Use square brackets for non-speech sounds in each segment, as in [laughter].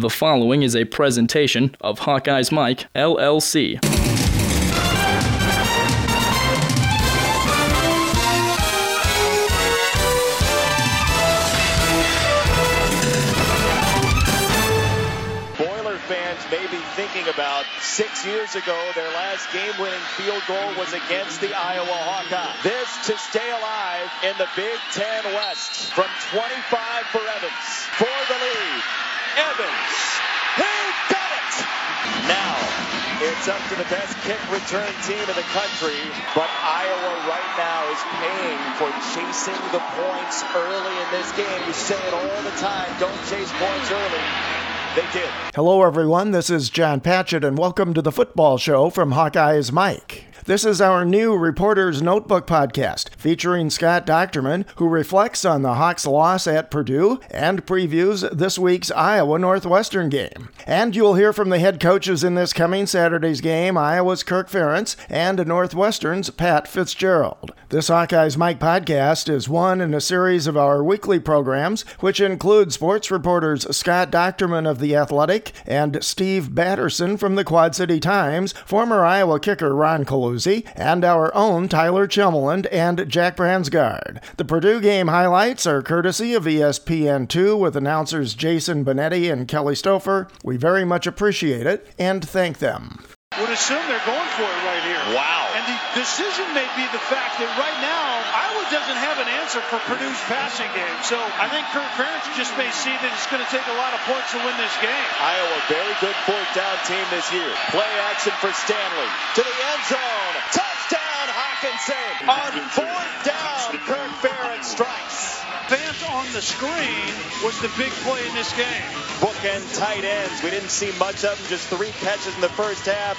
The following is a presentation of Hawkeyes Mike, LLC. Boiler fans may be thinking about six years ago, their last game winning field goal was against the Iowa Hawkeyes. This to stay alive in the Big Ten West. From 25 for Evans. For the lead. Evans. He did it! Now, it's up to the best kick return team in the country, but Iowa right now is paying for chasing the points early in this game. You say it all the time, don't chase points early. They did. Hello, everyone. This is John Patchett, and welcome to the football show from Hawkeye's Mike. This is our new Reporter's Notebook podcast featuring Scott Dochterman, who reflects on the Hawks' loss at Purdue and previews this week's Iowa Northwestern game. And you'll hear from the head coaches in this coming Saturday's game Iowa's Kirk Ferentz and Northwestern's Pat Fitzgerald. This Hawkeye's Mike podcast is one in a series of our weekly programs, which include sports reporters Scott Dochterman of The Athletic and Steve Batterson from the Quad City Times, former Iowa kicker Ron Calusi, and our own Tyler Chummeland and Jack Bransgard. The Purdue game highlights are courtesy of E ESPN2 with announcers Jason Benetti and Kelly Stouffer. We very much appreciate it and thank them. would assume they're going for it right here. Wow. And the decision may be the fact that right now Iowa doesn't have an answer for Purdue's passing game. So I think Kirk Ferentz just may see that it's going to take a lot of points to win this game. Iowa, very good fourth down team this year. Play action for Stanley. To the end zone. Touchdown, Hockenson. On fourth down, Kirk Ferentz strikes. Vance on the screen was the big play in this game. Bookend tight ends. We didn't see much of them, just three catches in the first half.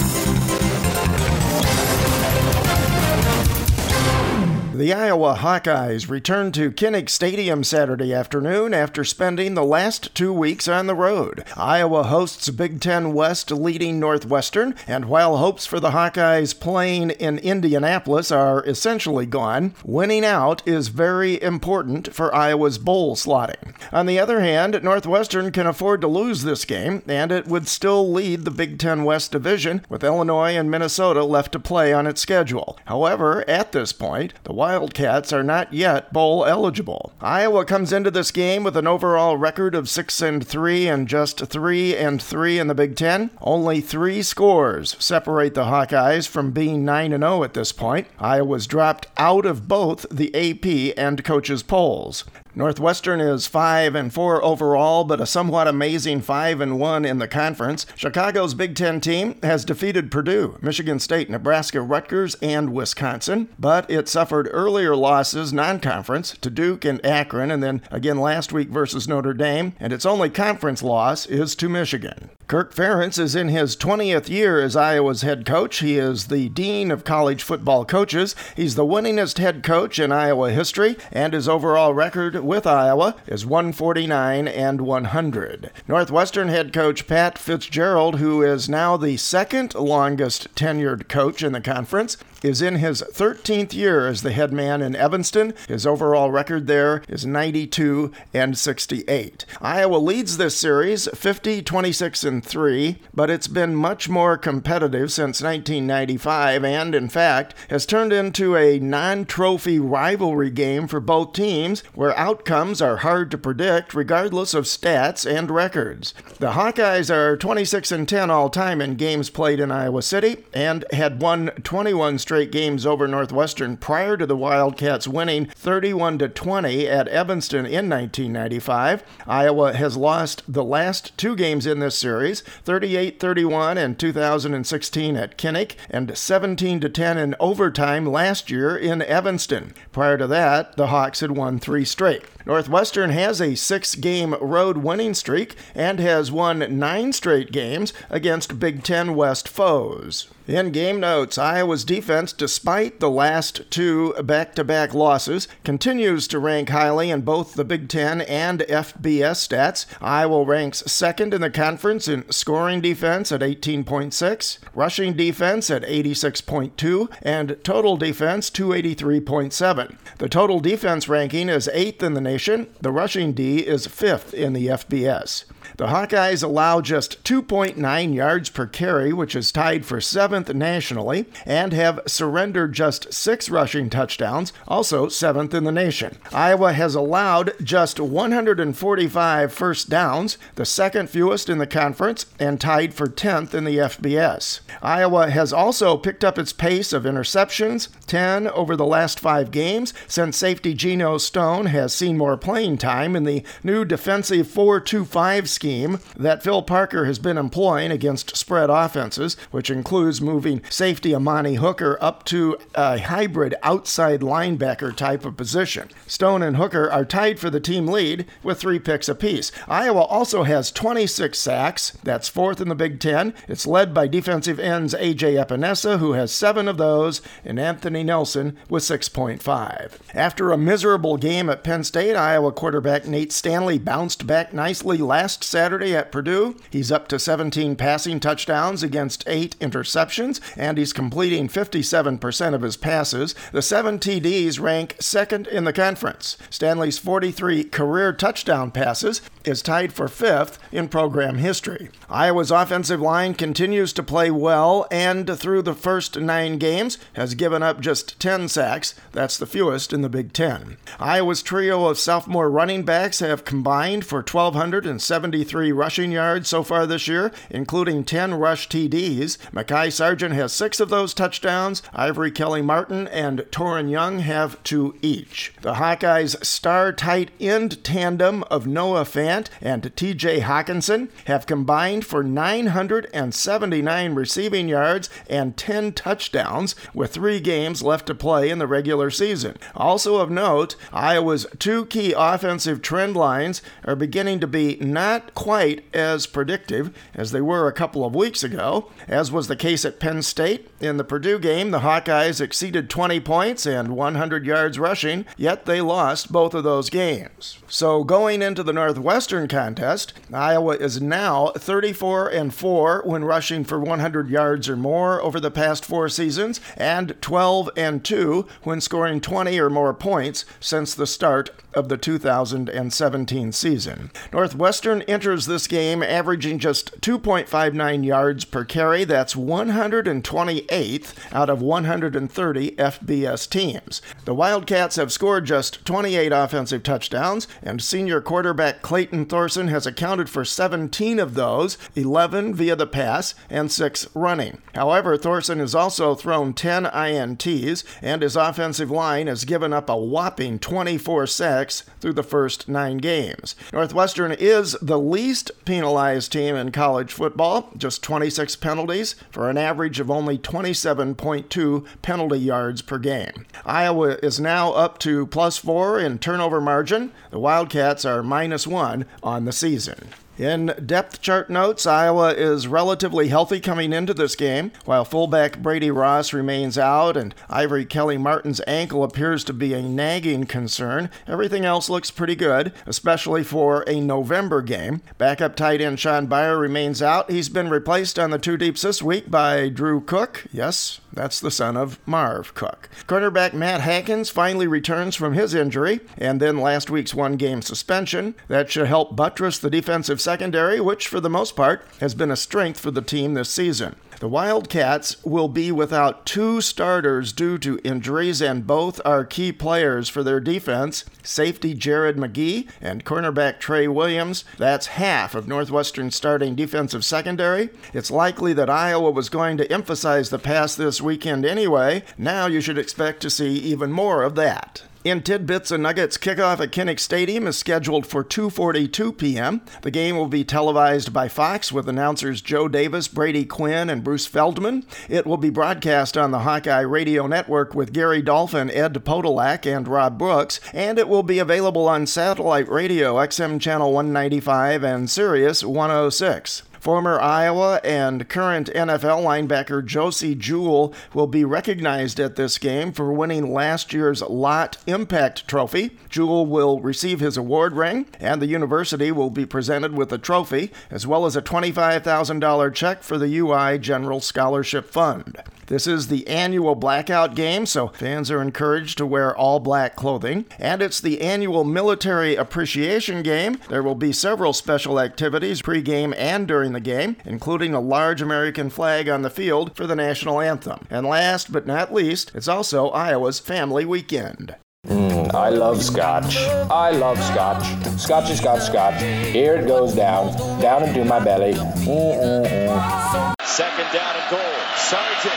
The Iowa Hawkeyes returned to Kinnick Stadium Saturday afternoon after spending the last two weeks on the road. Iowa hosts Big Ten West leading Northwestern, and while hopes for the Hawkeyes playing in Indianapolis are essentially gone, winning out is very important for Iowa's bowl slotting. On the other hand, Northwestern can afford to lose this game, and it would still lead the Big Ten West division, with Illinois and Minnesota left to play on its schedule. However, at this point, the Wildcats are not yet bowl eligible. Iowa comes into this game with an overall record of 6 and 3 and just 3 and 3 in the Big 10. Only 3 scores separate the Hawkeyes from being 9 and 0 at this point. Iowa's dropped out of both the AP and coaches polls. Northwestern is 5 and 4 overall, but a somewhat amazing 5 and 1 in the conference. Chicago's Big 10 team has defeated Purdue, Michigan State, Nebraska, Rutgers, and Wisconsin, but it suffered earlier losses non-conference to Duke and Akron and then again last week versus Notre Dame, and its only conference loss is to Michigan. Kirk Ferentz is in his 20th year as Iowa's head coach. He is the dean of college football coaches. He's the winningest head coach in Iowa history, and his overall record with Iowa is 149 and 100. Northwestern head coach Pat Fitzgerald, who is now the second longest tenured coach in the conference, is in his 13th year as the head man in Evanston. His overall record there is 92 and 68. Iowa leads this series 50, 26 and 3, but it's been much more competitive since 1995 and in fact has turned into a non-trophy rivalry game for both teams where outcomes are hard to predict regardless of stats and records. The Hawkeyes are 26 and 10 all time in games played in Iowa City and had won 21 straight straight games over Northwestern prior to the Wildcats winning 31 to 20 at Evanston in 1995. Iowa has lost the last two games in this series, 38-31 in 2016 at Kinnick and 17 to 10 in overtime last year in Evanston. Prior to that, the Hawks had won 3 straight. Northwestern has a six game road winning streak and has won nine straight games against Big Ten West foes. In game notes, Iowa's defense, despite the last two back to back losses, continues to rank highly in both the Big Ten and FBS stats. Iowa ranks second in the conference in scoring defense at 18.6, rushing defense at 86.2, and total defense 283.7. The total defense ranking is eighth in the nation. The rushing D is fifth in the FBS. The Hawkeyes allow just 2.9 yards per carry, which is tied for seventh nationally, and have surrendered just six rushing touchdowns, also seventh in the nation. Iowa has allowed just 145 first downs, the second fewest in the conference, and tied for 10th in the FBS. Iowa has also picked up its pace of interceptions, 10 over the last five games, since safety Geno Stone has seen more playing time in the new defensive 4 2 5 scheme that Phil Parker has been employing against spread offenses, which includes moving safety Amani Hooker up to a hybrid outside linebacker type of position. Stone and Hooker are tied for the team lead with three picks apiece. Iowa also has 26 sacks. That's fourth in the Big Ten. It's led by defensive ends A.J. Epenesa, who has seven of those, and Anthony Nelson with 6.5. After a miserable game at Penn State, Iowa quarterback Nate Stanley bounced back nicely last Saturday at Purdue. He's up to 17 passing touchdowns against eight interceptions, and he's completing 57% of his passes. The seven TDs rank second in the conference. Stanley's 43 career touchdown passes is tied for fifth in program history. Iowa's offensive line continues to play well and through the first nine games has given up just 10 sacks. That's the fewest in the Big Ten. Iowa's trio of sophomore running backs have combined for 1,273 rushing yards so far this year, including 10 rush TDs. Mekhi Sargent has six of those touchdowns. Ivory Kelly Martin and Toren Young have two each. The Hawkeyes' star tight end tandem of Noah Fant and TJ Hockenson have combined for 979 receiving yards and 10 touchdowns, with three games left to play in the regular season. Also of note, Iowa's two key offensive trend lines are beginning to be not quite as predictive as they were a couple of weeks ago, as was the case at Penn State. In the Purdue game, the Hawkeyes exceeded 20 points and 100 yards rushing, yet they lost both of those games. So going into the Northwestern contest, Iowa is now 34 and 4 when rushing for 100 yards or more over the past 4 seasons and 12 and 2 when scoring 20 or more points since the start of the 2017 season. Northwestern enters this game averaging just 2.59 yards per carry. That's 128th out of 130 FBS teams. The Wildcats have scored just 28 offensive touchdowns, and senior quarterback Clayton Thorson has accounted for 17 of those, 11 via the pass and 6 running. However, Thorson has also thrown 10 INTs, and his offensive line has given up a whopping 24 sacks through the first nine games. Northwestern is the least penalized team in college football, just 26 penalties for an average of only 27.2 penalty yards per game. Iowa is now up to plus four in turnover margin. The Wildcats are minus one on the season. In depth chart notes, Iowa is relatively healthy coming into this game, while fullback Brady Ross remains out and Ivory Kelly Martin's ankle appears to be a nagging concern. Everything else looks pretty good, especially for a November game. Backup tight end Sean Beyer remains out. He's been replaced on the two deeps this week by Drew Cook. Yes, that's the son of Marv Cook. Cornerback Matt Hankins finally returns from his injury, and then last week's one game suspension. That should help buttress the defensive secondary, which for the most part has been a strength for the team this season. The Wildcats will be without two starters due to injuries, and both are key players for their defense safety Jared McGee and cornerback Trae Williams. That's half of Northwestern's starting defensive secondary. It's likely that Iowa was going to emphasize the pass this weekend anyway. Now you should expect to see even more of that. In tidbits and nuggets, kickoff at Kinnick Stadium is scheduled for 2:42 p.m. The game will be televised by Fox with announcers Joe Davis, Brady Quinn, and Bruce Feldman. It will be broadcast on the Hawkeye Radio Network with Gary Dolphin, Ed Podolak, and Rob Brooks, and it will be available on satellite radio, XM Channel 195 and Sirius 106. Former Iowa and current NFL linebacker Josey Jewell will be recognized at this game for winning last year's Lott Impact Trophy. Jewell will receive his award ring, and the university will be presented with a trophy, as well as a $25,000 check for the UI General Scholarship Fund. This is the annual blackout game, so fans are encouraged to wear all black clothing. And it's the annual military appreciation game. There will be several special activities pre-game and during the game, including a large American flag on the field for the national anthem. And last but not least, it's also Iowa's family weekend. Mm, I love scotch. I love scotch. Scotchy, scotch, scotch. Here it goes down, down into my belly. Mm-mm-mm. Second down and goal. Sargent,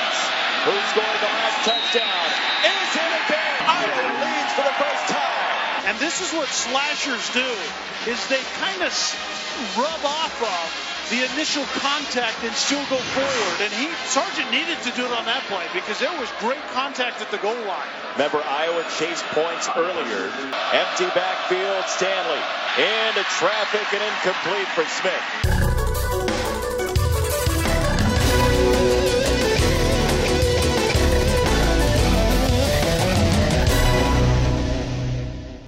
who scored the last touchdown, is in again. Iowa leads for the first time. And this is what slashers do, is they kind of rub off of the initial contact and still go forward. And he, Sargent needed to do it on that play because there was great contact at the goal line. Remember, Iowa chased points earlier. Empty backfield, Stanley. Into traffic and incomplete for Smith.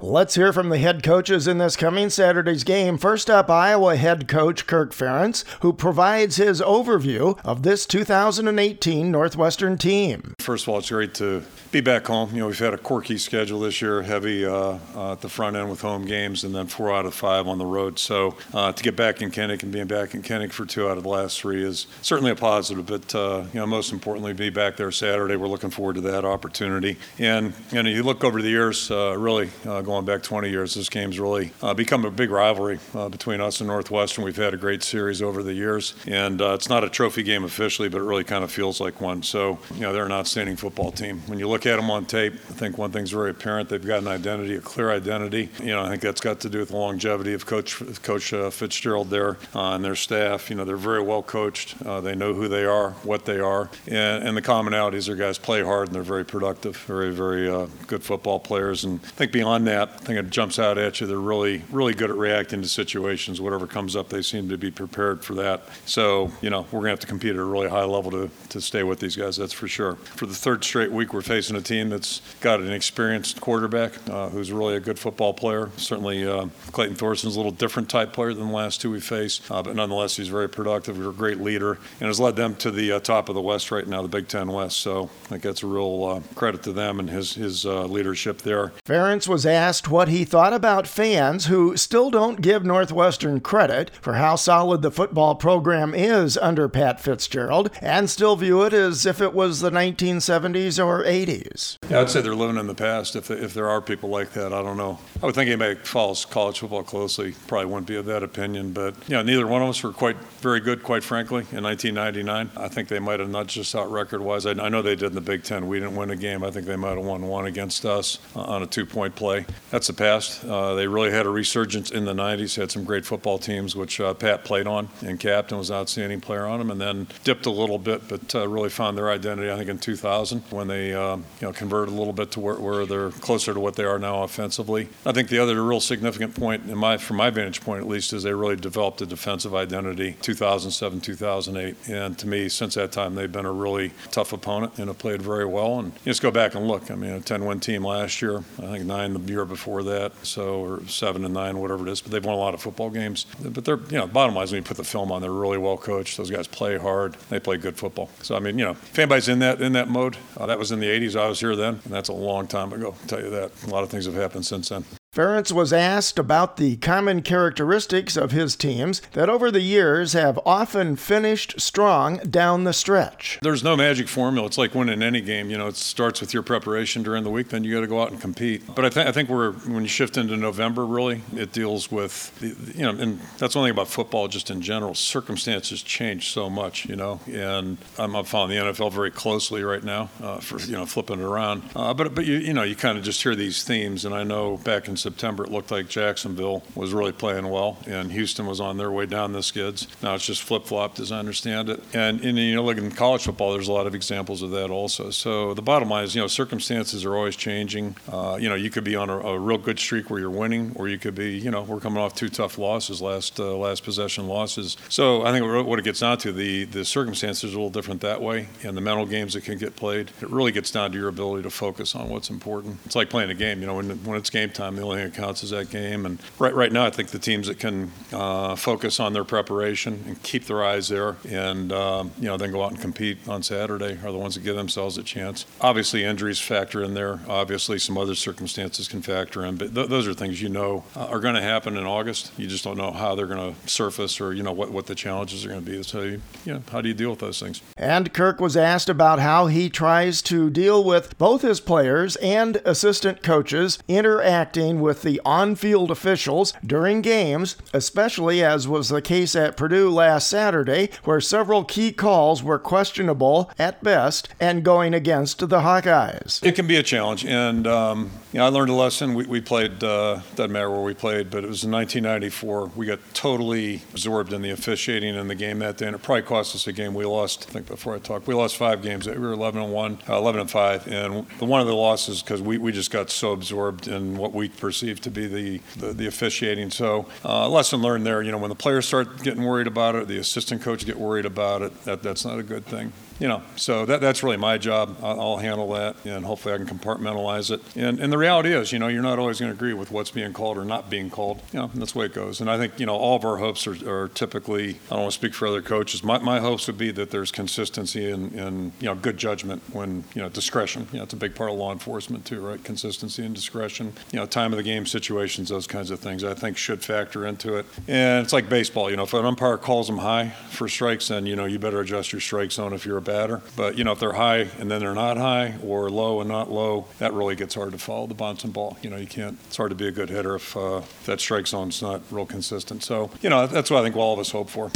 Let's hear from the head coaches in this coming Saturday's game. First up, Iowa head coach Kirk Ferentz, who provides his overview of this 2018 Northwestern team. First of all, it's great to be back home. You know, we've had a quirky schedule this year, heavy uh, uh, at the front end with home games, and then four out of five on the road. So uh, to get back in Kinnick and being back in Kinnick for two out of the last three is certainly a positive. But uh, you know, most importantly, be back there Saturday. We're looking forward to that opportunity. And you know, you look over the years, uh, really uh, going back 20 years, this game's really become a big rivalry between us and Northwestern. We've had a great series over the years, and it's not a trophy game officially, but it really kind of feels like one. So you know, they're an outstanding football team. When you look at them on tape, I think one thing's very apparent. They've got an identity, a clear identity. You know, I think that's got to do with the longevity of Coach Coach uh, Fitzgerald there uh, and their staff. You know, they're very well coached. Uh, they know who they are, what they are, and, and the commonalities. Their guys play hard and they're very productive, very very uh, good football players. And I think beyond that, I think it jumps out at you. They're really really good at reacting to situations. Whatever comes up, they seem to be prepared for that. So you know, we're gonna have to compete at a really high level to to stay with these guys. That's for sure. For the third straight week, we're facing a team that's got an experienced quarterback uh, who's really a good football player. Certainly, uh, Clayton Thorson's a little different type player than the last two we faced, uh, but nonetheless, he's very productive. He's a great leader and has led them to the uh, top of the West right now, the Big Ten West. So I think that's a real uh, credit to them and his his uh, leadership there. Ferentz was asked what he thought about fans who still don't give Northwestern credit for how solid the football program is under Pat Fitzgerald and still view it as if it was the 1970s or 80s. Yeah, I'd say they're living in the past. If, if there are people like that, I don't know. I would think anybody who follows college football closely probably wouldn't be of that opinion. But you know, neither one of us were quite very good, quite frankly, in 1999. I think they might have nudged us out record-wise. I, I know they did in the Big Ten. We didn't win a game. I think they might have won one against us uh, on a two-point play. That's the past. Uh, they really had a resurgence in the 90s. Had some great football teams, which uh, Pat played on and captain was an outstanding player on them, and then dipped a little bit, but uh, really found their identity. I think in 2000 when they uh, you know converted a little bit to where, where they're closer to what they are now offensively. I think the other real significant point, in my from my vantage point at least, is they really developed a defensive identity 2007, 2008, and to me, since that time, they've been a really tough opponent and have played very well. And you just go back and look. I mean, a 10-win team last year, I think nine the year before that, so or seven and nine, whatever it is. But they've won a lot of football games. But they're you know, bottom line is when you put the film on, they're really well coached. Those guys play hard. They play good football. So I mean, you know, if anybody's in that in that mode, uh, that was in the 80s. I was here then, and that's a long time ago. I'll tell you that. A lot of things have happened since then. Ferentz was asked about the common characteristics of his teams that over the years have often finished strong down the stretch. There's no magic formula. It's like winning any game. You know, it starts with your preparation during the week, then you got to go out and compete. But I, th- I think we're when you shift into November, really, it deals with you know, and that's one thing about football, just in general. Circumstances change so much, you know, and I'm, I'm following the NFL very closely right now uh, for you know flipping it around. Uh, but but you you know you kind of just hear these themes, and I know back in September it looked like Jacksonville was really playing well, and Houston was on their way down the skids. Now it's just flip flopped, as I understand it. And, and you know, look in college football, there's a lot of examples of that also. So the bottom line is, you know, circumstances are always changing. Uh, you know, you could be on a, a, real good streak where you're winning, or you could be, you know, we're coming off two tough losses, last uh, last possession losses. So I think what it gets down to, the the circumstances are a little different that way, and the mental games that can get played. It really gets down to your ability to focus on what's important. It's like playing a game. You know, when when it's game time, the only thing that counts is that game. And right right now, I think the teams that can uh, focus on their preparation and keep their eyes there, and um, you know, then go out and compete on Saturday are the ones that give themselves a chance. Obviously, injuries factor in there. Obviously, some other circumstances can factor in, but th- those are things you know uh, are going to happen in August. You just don't know how they're going to surface or you know what, what the challenges are going to be. So, you, you know, how do you deal with those things? And Kirk was asked about how he tries to deal with both his players and assistant coaches interacting with the on-field officials during games, especially as was the case at Purdue last Saturday, where several key calls were questionable at best and going against the Hawkeyes. It can be a challenge, and um, you know, I learned a lesson. We, we played, uh, doesn't matter where we played, but it was in 1994. We got totally absorbed in the officiating in the game that day, and it probably cost us a game. We lost, I think before I talk, we lost five games. We were 11 and 1, uh, 11 and 5, and one of the losses because we, we just got so absorbed in what we perceived to be the, the, the officiating. So, uh, lesson learned there, you know, when the players start getting worried about it, the assistant coach get worried about it, that, that's not a good thing you know, so that, that's really my job. I'll, handle that, and hopefully I can compartmentalize it. And, and the reality is, you know, you're not always going to agree with what's being called or not being called. You know, that's the way it goes. And I think, you know, all of our hopes are, are typically, I don't want to speak for other coaches, my, my hopes would be that there's consistency and, and, you know, good judgment when, you know, discretion. You know, it's a big part of law enforcement too, right? Consistency and discretion. You know, time of the game situations, those kinds of things, I think should factor into it. And it's like baseball, you know, if an umpire calls them high for strikes, then, you know, you better adjust your strike zone if you're a batter. But you know, if they're high and then they're not high, or low and not low, that really gets hard to follow the bouncing ball. You know, you can't. It's hard to be a good hitter if uh, that strike zone's not real consistent. So you know, that's what I think all of us hope for.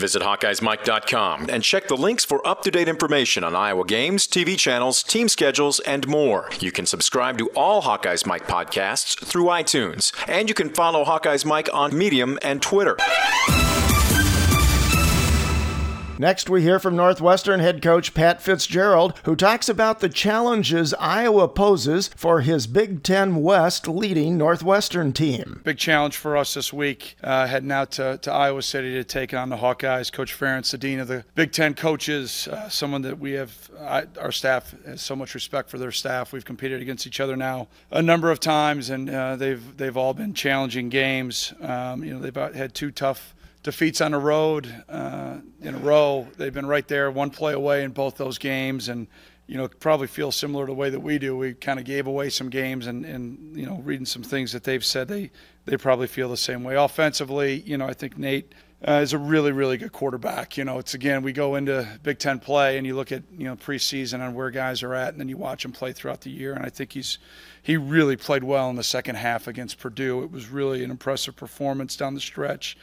Visit HawkeyesMike.com and check the links for up to date information on Iowa games, TV channels, team schedules, and more. You can subscribe to all Hawkeyes Mike podcasts through iTunes, and you can follow Hawkeyes Mike on Medium and Twitter. Next, we hear from Northwestern head coach Pat Fitzgerald, who talks about the challenges Iowa poses for his Big Ten West leading Northwestern team. Big challenge for us this week, uh, heading out to, to, Iowa City to take on the Hawkeyes. Coach Ferentz, the dean of the Big Ten coaches, uh, someone that we have, I, our staff has so much respect for their staff. We've competed against each other now a number of times, and uh, they've they've all been challenging games. Um, you know, they've had two tough defeats on the road uh, in a row. They've been right there, one play away in both those games, and you know probably feel similar to the way that we do. We kind of gave away some games, and and you know reading some things that they've said, they they probably feel the same way. Offensively, you know, I think Nate. Uh, is a really, really good quarterback. You know, it's again, we go into Big Ten play and you look at, you know, preseason and where guys are at, and then you watch him play throughout the year. And I think he's, he really played well in the second half against Purdue. It was really an impressive performance down the stretch.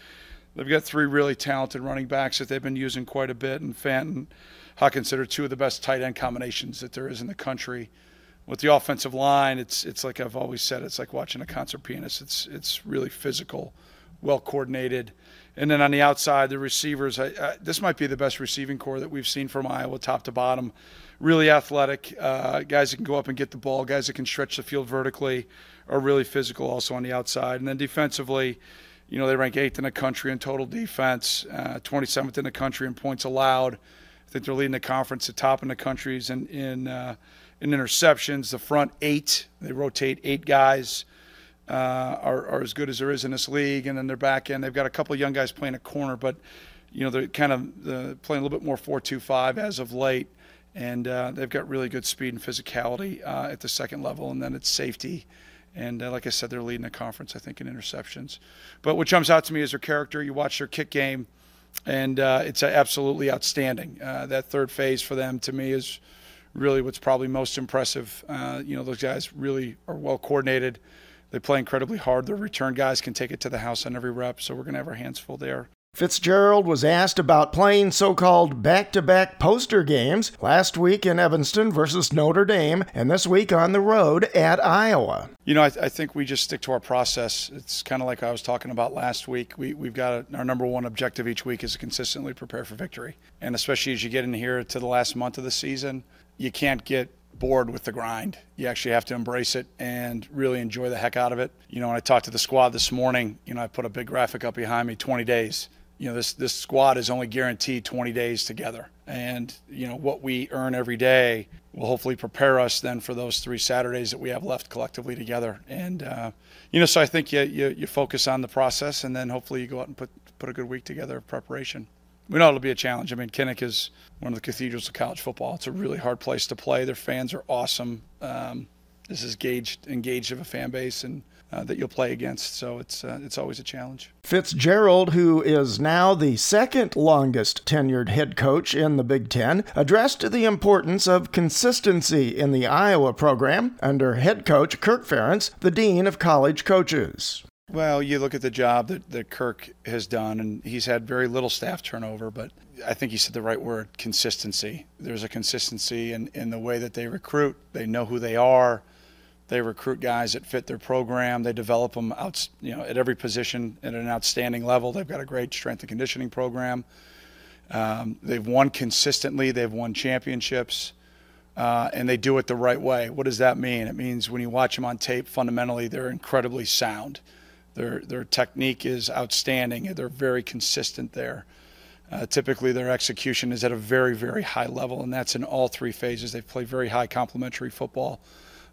They've got three really talented running backs that they've been using quite a bit, and Fenton, I consider two of the best tight end combinations that there is in the country. With the offensive line, it's it's like I've always said, it's like watching a concert pianist. It's it's really physical, well coordinated, and then on the outside, the receivers. I, I, this might be the best receiving corps that we've seen from Iowa, top to bottom. Really athletic uh, guys that can go up and get the ball, guys that can stretch the field vertically, are really physical also on the outside, and then defensively you know, they rank eighth in the country in total defense, uh, 27th in the country in points allowed. I think they're leading the conference, the top in the countries in in, uh, in interceptions. The front eight, they rotate eight guys, uh, are, are as good as there is in this league. And then their back end, they've got a couple of young guys playing a corner, but you know, they're kind of playing a little bit more 4-2-5 as of late, and uh, they've got really good speed and physicality uh, at the second level, and then it's safety. And uh, like I said, they're leading the conference, I think, in interceptions. But what jumps out to me is their character. You watch their kick game, and uh, it's absolutely outstanding. Uh, that third phase for them, to me, is really what's probably most impressive. you know, those guys really are well coordinated. They play incredibly hard. Their return guys can take it to the house on every rep, so we're going to have our hands full there. Fitzgerald was asked about playing so called back to back poster games last week in Evanston versus Notre Dame, and this week on the road at Iowa. You know, I, th- I think we just stick to our process. It's kind of like I was talking about last week. We, we've got a, our number one objective each week is to consistently prepare for victory. And especially as you get in here to the last month of the season, you can't get bored with the grind. You actually have to embrace it and really enjoy the heck out of it. You know, when I talked to the squad this morning, you know, I put a big graphic up behind me 20 days you know this this squad is only guaranteed 20 days together. And you know what we earn every day will hopefully prepare us then for those three saturdays that we have left collectively together. And uh, you know so i think you, you, you focus on the process and then hopefully you go out and put put a good week together of preparation. We know it'll be a challenge. I mean kinnick is one of the cathedrals of college football. It's a really hard place to play. Their fans are awesome. Um, this is engaged engaged of a fan base and uh, that you'll play against. So it's uh, it's always a challenge. Fitzgerald, who is now the second longest tenured head coach in the Big Ten, addressed the importance of consistency in the Iowa program under head coach Kirk Ferentz, the dean of college coaches. Well, you look at the job that, that Kirk has done, and he's had very little staff turnover, but I think he said the right word consistency. There's a consistency in, in the way that they recruit, they know who they are they recruit guys that fit their program. They develop them out, you know, at every position at an outstanding level. They've got a great strength and conditioning program. Um, they've won consistently. They've won championships, uh, and they do it the right way. What does that mean? It means when you watch them on tape, fundamentally they're incredibly sound. Their their technique is outstanding. They're very consistent there. Uh, typically, their execution is at a very, very high level, and that's in all three phases. They play very high complementary football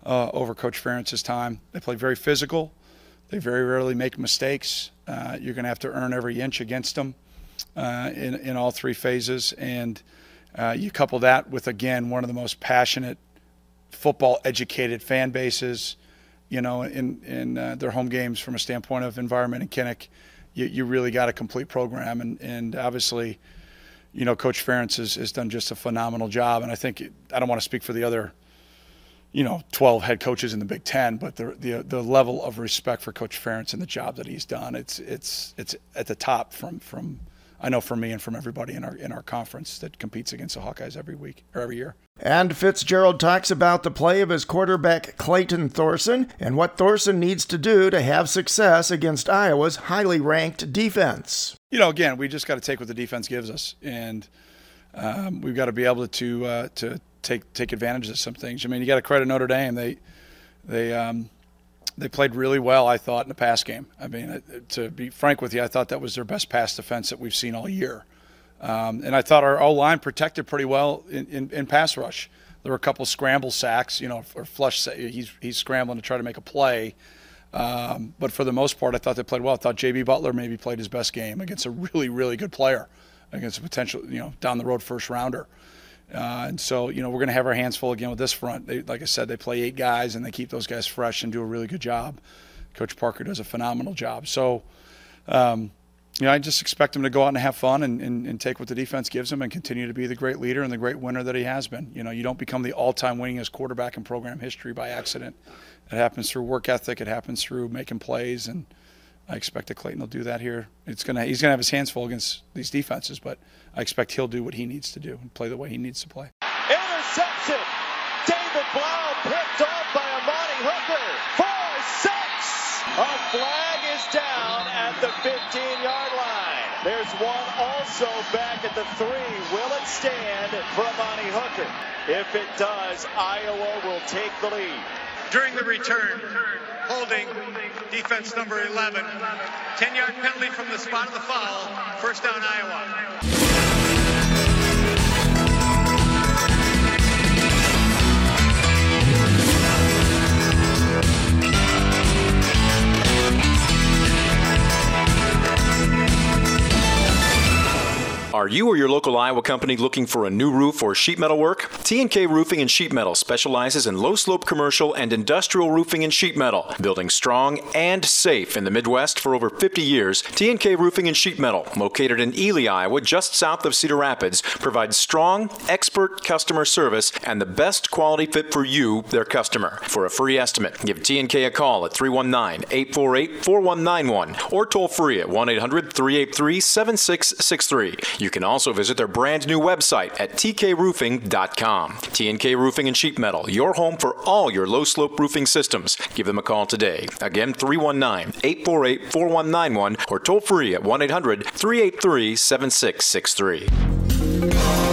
uh, over Coach Ferentz's time. They play very physical. They very rarely make mistakes. Uh, you're going to have to earn every inch against them uh, in, in all three phases. And uh, you couple that with, again, one of the most passionate, football educated fan bases, you know, in, in uh, their home games from a standpoint of environment and Kinnick. You, you really got a complete program. And, and obviously, you know, Coach Ferentz has, has done just a phenomenal job. And I think, I don't want to speak for the other you know, 12 head coaches in the Big Ten, but the, the, the level of respect for Coach Ferentz and the job that he's done, it's, it's, it's at the top from, from, I know from me and from everybody in our, in our conference that competes against the Hawkeyes every week or every year. And Fitzgerald talks about the play of his quarterback Clayton Thorson and what Thorson needs to do to have success against Iowa's highly ranked defense. You know, again, we just got to take what the defense gives us, and um, we've got to be able to uh, to take take advantage of some things. I mean, you got to credit Notre Dame. They they um, they played really well, I thought, in the pass game. I mean, uh, to be frank with you, I thought that was their best pass defense that we've seen all year. Um, and I thought our O line protected pretty well in, in, in, pass rush. There were a couple scramble sacks, you know, or flush. He's he's scrambling to try to make a play. Um, but for the most part, I thought they played well. I thought J.B. Butler maybe played his best game against a really, really good player, against a potential, you know, down the road first rounder. Uh, and so, you know, we're going to have our hands full again with this front. They, like I said, they play eight guys and they keep those guys fresh and do a really good job. Coach Parker does a phenomenal job. So, um, you know, I just expect him to go out and have fun and, and, and, take what the defense gives him and continue to be the great leader and the great winner that he has been. You know, you don't become the all-time winningest quarterback in program history by accident. It happens through work ethic. It happens through making plays, and I expect that Clayton will do that here. It's gonna he's gonna have his hands full against these defenses, but I expect he'll do what he needs to do and play the way he needs to play. Interception. David Blough picked off by Amani Hooker. Four six. A flag is down at the 15-yard line. There's one also back at the three. Will it stand for Amani Hooker? If it does, Iowa will take the lead. During the return, holding defense number 11. 10 yard penalty from the spot of the foul. First down, Iowa. Are you or your local Iowa company looking for a new roof or sheet metal work? TNK Roofing and Sheet Metal specializes in low slope commercial and industrial roofing and sheet metal. Building strong and safe in the Midwest for over 50 years, TNK Roofing and Sheet Metal, located in Ely, Iowa, just south of Cedar Rapids, provides strong, expert customer service and the best quality fit for you, their customer. For a free estimate, give TNK a call at 319 848 4191 or toll free at 1 800 383 7663. You can also visit their brand new website at tkroofing.com. TNK Roofing and Sheet Metal, your home for all your low slope roofing systems. Give them a call today. Again, 319 848 4191 or toll free at 1 800 383 7663.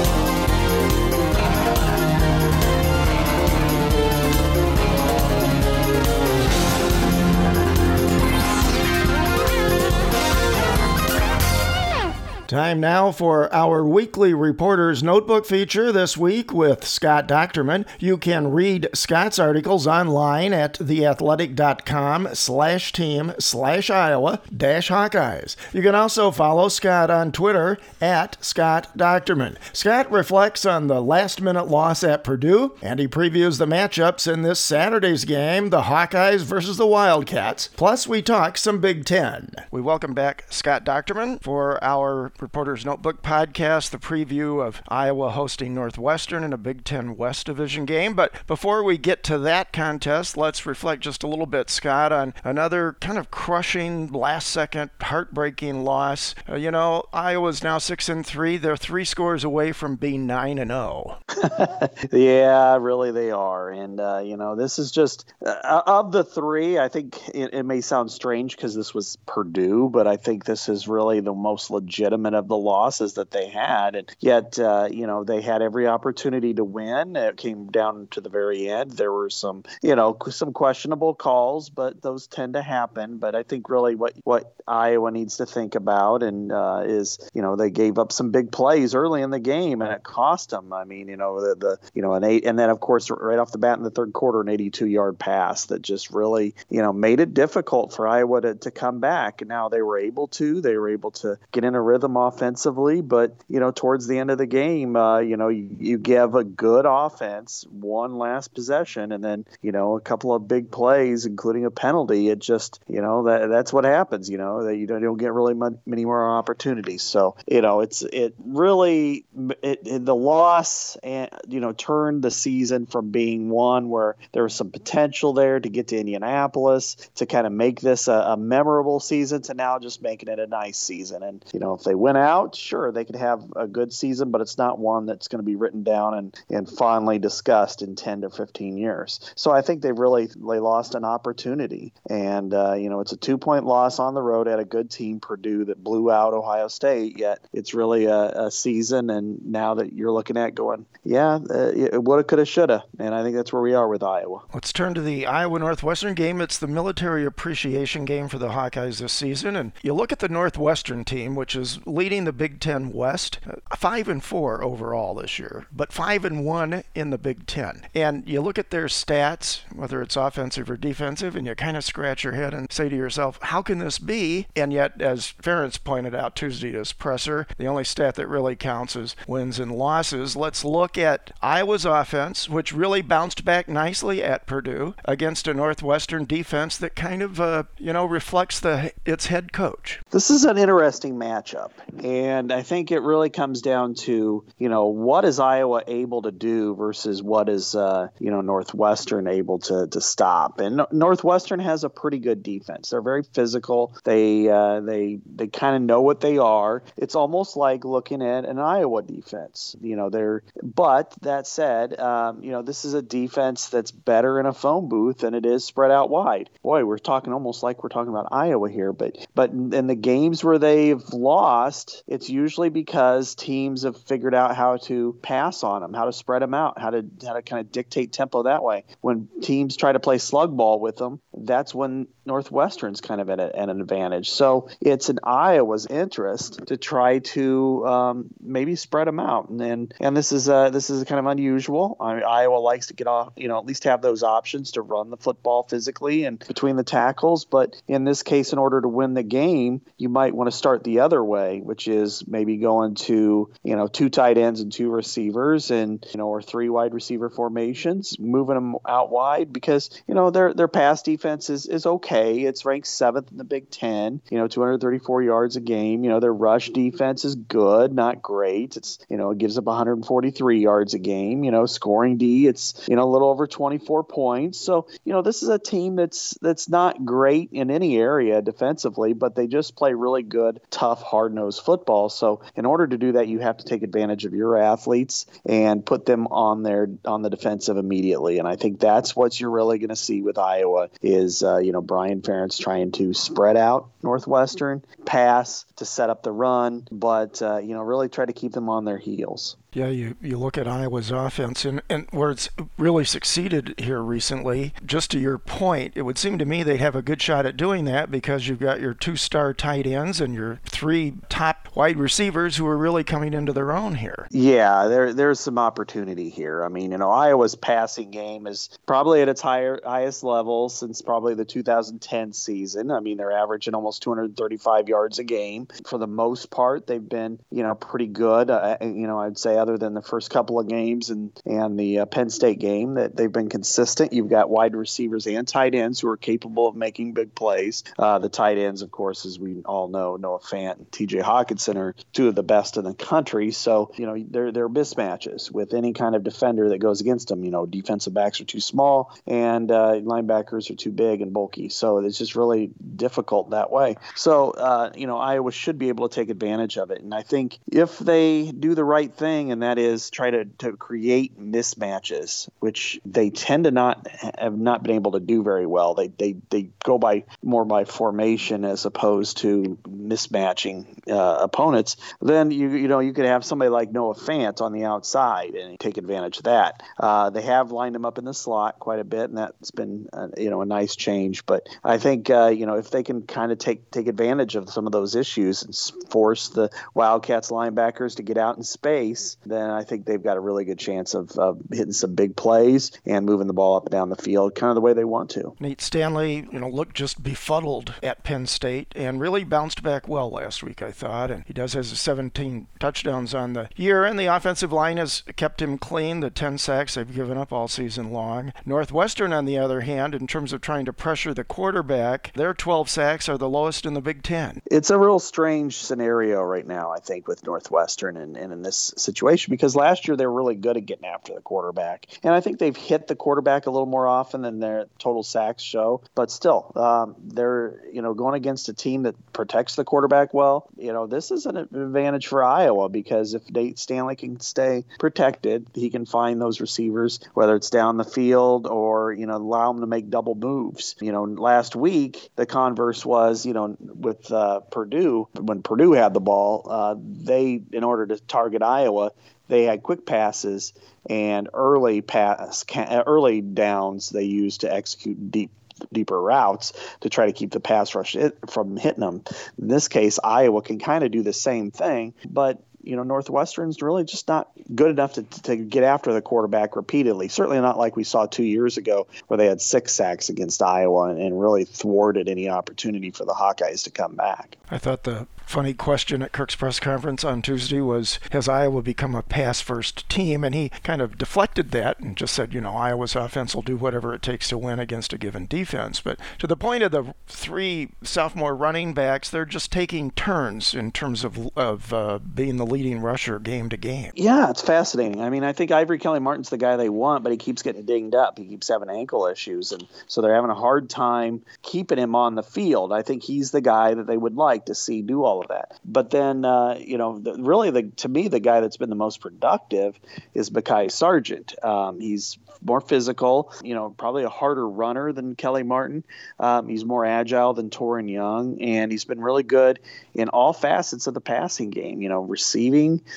Time now for our weekly Reporter's Notebook feature this week with Scott Dochterman. You can read Scott's articles online at theathletic.com slash team slash Iowa dash Hawkeyes. You can also follow Scott on Twitter at Scott Dochterman. Scott reflects on the last minute loss at Purdue and he previews the matchups in this Saturday's game, the Hawkeyes versus the Wildcats. Plus, we talk some Big Ten. We welcome back Scott Dochterman for our Reporter's Notebook podcast, the preview of Iowa hosting Northwestern in a Big Ten West Division game. But before we get to that contest, let's reflect just a little bit, Scott, on another kind of crushing, last second, heartbreaking loss. Uh, you know, Iowa's now 6 and 3. They're three scores away from being 9 and 0. [laughs] yeah, really they are. And, uh, you know, this is just, uh, of the three, I think it, it may sound strange because this was Purdue, but I think this is really the most legitimate of the losses that they had. And yet, uh, you know, they had every opportunity to win. It came down to the very end. There were some, you know, some questionable calls, but those tend to happen. But I think really what, what Iowa needs to think about and uh, is, you know, they gave up some big plays early in the game and it cost them. I mean, you know, the, the you know, an eight, and then of course, right off the bat in the third quarter, an 82 yard pass that just really, you know, made it difficult for Iowa to, to come back. Now they were able to, they were able to get in a rhythm offensively, but you know, towards the end of the game, uh, you know, you, you give a good offense one last possession, and then you know a couple of big plays, including a penalty. It just you know that that's what happens. You know that you don't, you don't get really many more opportunities. So you know, it's it really it, it, the loss and you know turned the season from being one where there was some potential there to get to Indianapolis to kind of make this a, a memorable season to now just making it a nice season. And you know, if they win out, sure, they could have a good season, but it's not one that's going to be written down and, and fondly discussed in 10 to 15 years. So I think they really they lost an opportunity. And, uh, you know, it's a two point loss on the road at a good team, Purdue, that blew out Ohio State, yet it's really a, a season. And now that you're looking at going, yeah, uh, it coulda, shoulda. And I think that's where we are with Iowa. Let's turn to the Iowa Northwestern game. It's the military appreciation game for the Hawkeyes this season. And you look at the Northwestern team, which is leading the Big Ten West, uh, five and four overall this year, but five and one in the Big Ten. And you look at their stats, whether it's offensive or defensive, and you kind of scratch your head and say to yourself, how can this be? And yet, as Ferentz pointed out Tuesday to his presser, the only stat that really counts is wins and losses. Let's look at Iowa's offense, which really bounced back nicely at Purdue against a Northwestern defense that kind of, uh, you know, reflects the its head coach. This is an interesting matchup, and I think it really comes down to you know what is Iowa able to do versus what is uh, you know Northwestern able to to stop. And Northwestern has a pretty good defense. They're very physical. They uh, they they kind of know what they are. It's almost like looking at an Iowa defense. You know they're but that said, um, you know this is a defense that's better in a phone booth than it is spread out wide. Boy, we're talking almost like we're talking about Iowa here, but but in the games where they've lost, it's usually because teams have figured out how to pass on them, how to spread them out, how to how to kind of dictate tempo that way. When teams try to play slug ball with them, that's when Northwestern's kind of at, a, at an advantage. So it's in Iowa's interest to try to um, maybe spread them out, and and, and this is uh, this is kind of unusual. I mean, Iowa likes to get off, you know, at least have those options to run the football physically and between the tackles. But in this case, in order to win the game, you might want to start the other way which is maybe going to you know two tight ends and two receivers, and you know or three wide receiver formations, moving them out wide because you know their their pass defense is is okay. It's ranked seventh in the Big Ten. You know, 234 yards a game. You know, their rush defense is good, not great. It's you know it gives up 143 yards a game. You know, scoring D, it's you know a little over 24 points. So you know this is a team that's that's not great in any area defensively, but they just play really good, tough, hard nosed football. So in order to do that, you have to take advantage of your athletes and put them on their on the defensive immediately. And I think that's what you're really going to see with Iowa is uh, you know Brian Ferentz trying to spread out Northwestern, pass to set up the run, but uh, you know really try to keep them on their heels. Yeah, you, you look at Iowa's offense and, and where it's really succeeded here recently, just to your point, it would seem to me they'd have a good shot at doing that because you've got your two star tight ends and your three top wide receivers who are really coming into their own here. Yeah, there there's some opportunity here. I mean, you know, Iowa's passing game is probably at its higher highest level since probably the 2010 season. I mean, they're averaging almost 235 yards a game. For the most part, they've been, you know, pretty good. Uh, you know, I'd say other than the first couple of games and and the uh, Penn State game that they've been consistent. You've got wide receivers and tight ends who are capable of making big plays. Uh, the tight ends, of course, as we all know, Noah Fant and T.J. Hockenson are two of the best in the country. So you know they're they're mismatches with any kind of defender that goes against them. You know, defensive backs are too small and uh, linebackers are too big and bulky. So it's just really difficult that way. So uh, you know Iowa should be able to take advantage of it, and I think if they do the right thing and that is try to, to create mismatches, which they tend to not have not been able to do very well. They they, they go by more by formation as opposed to mismatching uh, opponents. Then you you know you could have somebody like Noah Fant on the outside and take advantage of that. Uh, they have lined him up in the slot quite a bit, and that's been uh, you know a nice change. But I think uh, you know if they can kind of take take advantage of some of those issues and force the Wildcats linebackers to get out in space, then I think they've got a really good chance of uh, hitting some big plays and moving the ball up and down the field, kind of the way they want to. Nate Stanley, you know, looked just befuddled at Penn State and really bounced back well last week, I thought. And he does has 17 touchdowns on the year, and the offensive line has kept him clean. The 10 sacks they've given up all season long. Northwestern, on the other hand, in terms of trying to pressure the quarterback, their 12 sacks are the lowest in the Big Ten. It's a real strange scenario right now, I think, with Northwestern and, and in this situation because last year they were really good at getting after the quarterback. And I think they've hit the quarterback a little more often than their total sacks show. But still, um, they're you know going against a team that protects the quarterback well. You know this is an advantage for Iowa because if Nate Stanley can stay protected, he can find those receivers whether it's down the field or you know allow them to make double moves. You know last week the converse was you know with uh, Purdue when Purdue had the ball, uh, they in order to target Iowa they had quick passes and early pass uh, early downs they used to execute deep deeper routes to try to keep the pass rush from hitting them. In this case, Iowa can kind of do the same thing, but you know, Northwestern's really just not good enough to, to get after the quarterback repeatedly. Certainly not like we saw two years ago where they had six sacks against Iowa and, and really thwarted any opportunity for the Hawkeyes to come back. I thought the funny question at Kirk's press conference on Tuesday was Has Iowa become a pass first team? And he kind of deflected that and just said, you know, Iowa's offense will do whatever it takes to win against a given defense. But to the point of the three sophomore running backs, they're just taking turns in terms of, of uh, being the leading rusher game to game. Yeah, it's fascinating. I mean, I think Ivory Kelly Martin's the guy they want, but he keeps getting dinged up. He keeps having ankle issues. And so they're having a hard time keeping him on the field. I think he's the guy that they would like to see do all of that. But then, uh, you know, the, really, the, to me, the guy that's been the most productive is Mekhi Sargent. Um, he's more physical, you know, probably a harder runner than Kelly Martin. Um, he's more agile than Toren Young, and he's been really good in all facets of the passing game, you know, receiving,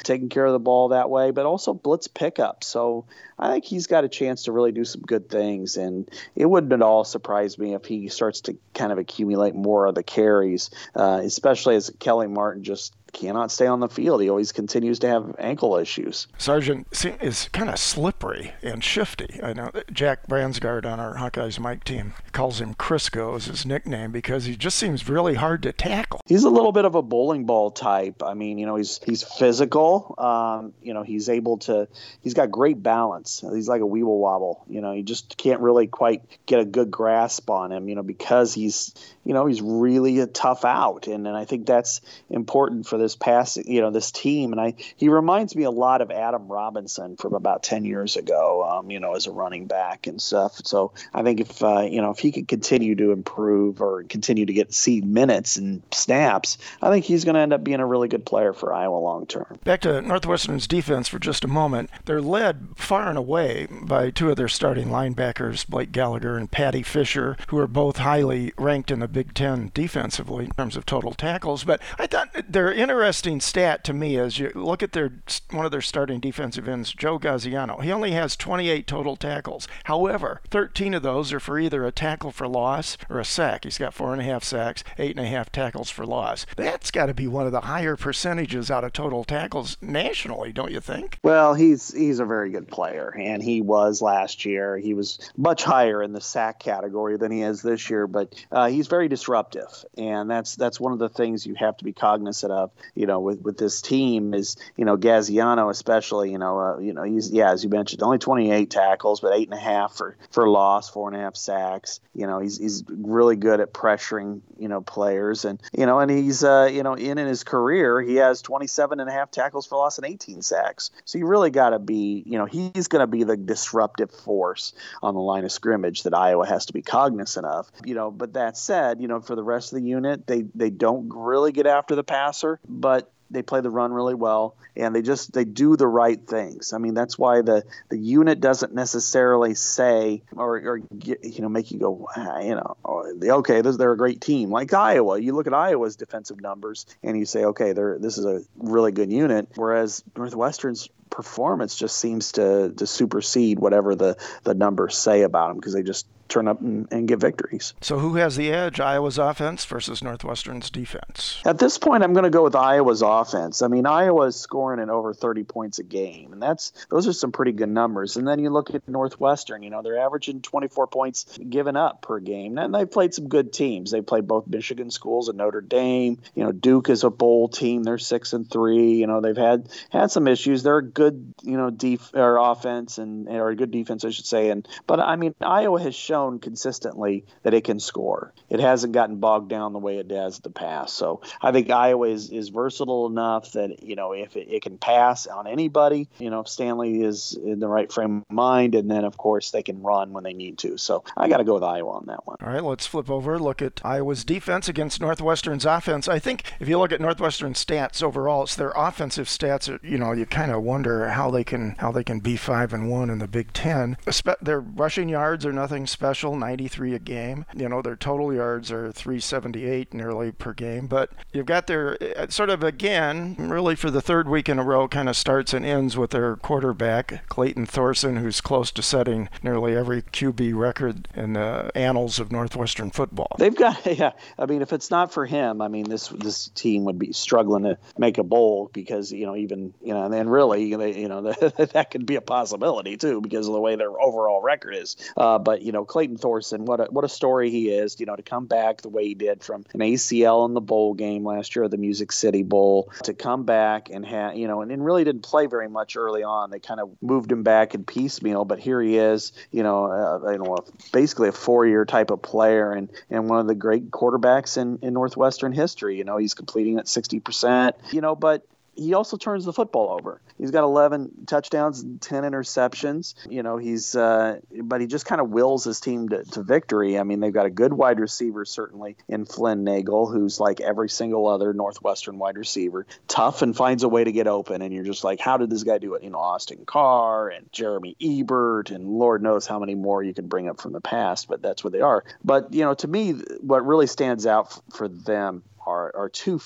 taking care of the ball that way, but also blitz pickup. So I think he's got a chance to really do some good things. And it wouldn't at all surprise me if he starts to kind of accumulate more of the carries, uh, especially as Kelly Martin just cannot stay on the field. He always continues to have ankle issues. Sargent is kind of slippery and shifty. I know Jack Bransgard on our Hawkeyes Mike team calls him Crisco as his nickname because he just seems really hard to tackle. He's a little bit of a bowling ball type. I mean, you know, he's he's physical. Um, you know, he's able to. He's got great balance. He's like a weeble wobble. You know, you just can't really quite get a good grasp on him. You know, because he's you know he's really a tough out, and and I think that's important for this pass. You know, this team, and I he reminds me a lot of Adam Robinson from about ten years ago. Um, you know, as a running back and stuff. So I think if uh, you know if he could continue to improve or continue to get see minutes and snaps, I think he's going to end up being a really good player for Iowa long term. Back to Northwestern's defense for just a moment. They're led far and away by two of their starting linebackers, Blake Gallagher and Paddy Fisher, who are both highly ranked in the Big Ten defensively in terms of total tackles. But I thought their interesting stat to me is you look at their one of their starting defensive ends, Joe Gaziano. He only has 28 total tackles. However, 13 of those are for either a tackle for loss or a sack. He's got four and a half sacks, eight and a half tackles for loss. That's got to be one of the higher percentages out of total tackles nationally, don't you think? Well, he's he's a very good player, and he was last year. He was much higher in the sack category than he is this year, but uh, he's very disruptive, and that's that's one of the things you have to be cognizant of. You know, with with this team is you know Gaziano especially. You know, uh, you know he's yeah as you mentioned only 28 tackles, but eight and a half for for loss, four and a half sacks. You know, he's he's really good at pressuring you know players, and you know, and he's uh, you know in in his career he has 27 and a half tackles for loss and 18 sacks. So you really got to be you know he's going to be the disruptive force on the line of scrimmage that Iowa has to be cognizant of. You know, but that said, you know for the rest of the unit. They they don't really get after the passer, but they play the run really well and they just they do the right things. I mean that's why the the unit doesn't necessarily say or, or you know make you go ah, you know oh, okay they're a great team. Like iowa you look at iowa's defensive numbers and you say okay they're this is a really good unit whereas northwestern's performance just seems to to supersede whatever the the numbers say about them because they just turn up and, and, get victories. So who has the edge, Iowa's offense versus Northwestern's defense? At this point, I'm going to go with Iowa's offense. I mean, Iowa's scoring at over 30 points a game, and that's those are some pretty good numbers. And then you look at Northwestern, you know, they're averaging 24 points given up per game. And they've played some good teams. They played both Michigan schools and Notre Dame. You know, Duke is a bowl team. They're 6 and 3. You know, they've had had some issues. They're a good, you know, def- or offense and or a good defense, I should say. And but I mean, Iowa has shown consistently that it can score. It hasn't gotten bogged down the way it in the past. So I think Iowa is, is versatile enough that, you know, if it, it can pass on anybody, you know, if Stanley is in the right frame of mind, and then, of course, they can run when they need to. So I got to go with Iowa on that one. All right, let's flip over, look at Iowa's defense against Northwestern's offense. I think if you look at Northwestern's stats overall, it's their offensive stats. You know, you kind of wonder how they can how they can be five and one in the Big Ten. Their rushing yards are nothing special special, 93 a game. You know, their total yards are 378 nearly per game. But you've got their uh, sort of again, really for the third week in a row, kind of starts and ends with their quarterback, Clayton Thorson, who's close to setting nearly every QB record in the annals of Northwestern football. They've got, [laughs] yeah. I mean, if it's not for him, I mean, this this team would be struggling to make a bowl because you know even you know, and you know [laughs] that, could be a possibility too because of the way their overall record is. Uh, but you know, Clayton Thorson, what a what a story he is, you know, to come back the way he did from an ACL in the bowl game last year, the Music City Bowl, to come back and have, you know, and, and really didn't play very much early on. They kind of moved him back in piecemeal, but here he is, you know, uh, you know, basically a four-year type of player and and one of the great quarterbacks in in Northwestern history. You know, he's completing at 60%, you know, but he also turns the football over. He's got 11 touchdowns and 10 interceptions. You know, he's, uh, but he just kind of wills his team to, to, victory. I mean, they've got a good wide receiver, certainly, in Flynn Nagel, who's like every single other Northwestern wide receiver, tough and finds a way to get open. And you're just like, how did this guy do it? You know, Austin Carr and Jeremy Ebert, and Lord knows how many more you can bring up from the past, but that's what they are. But, you know, to me, what really stands out f- for them are, are two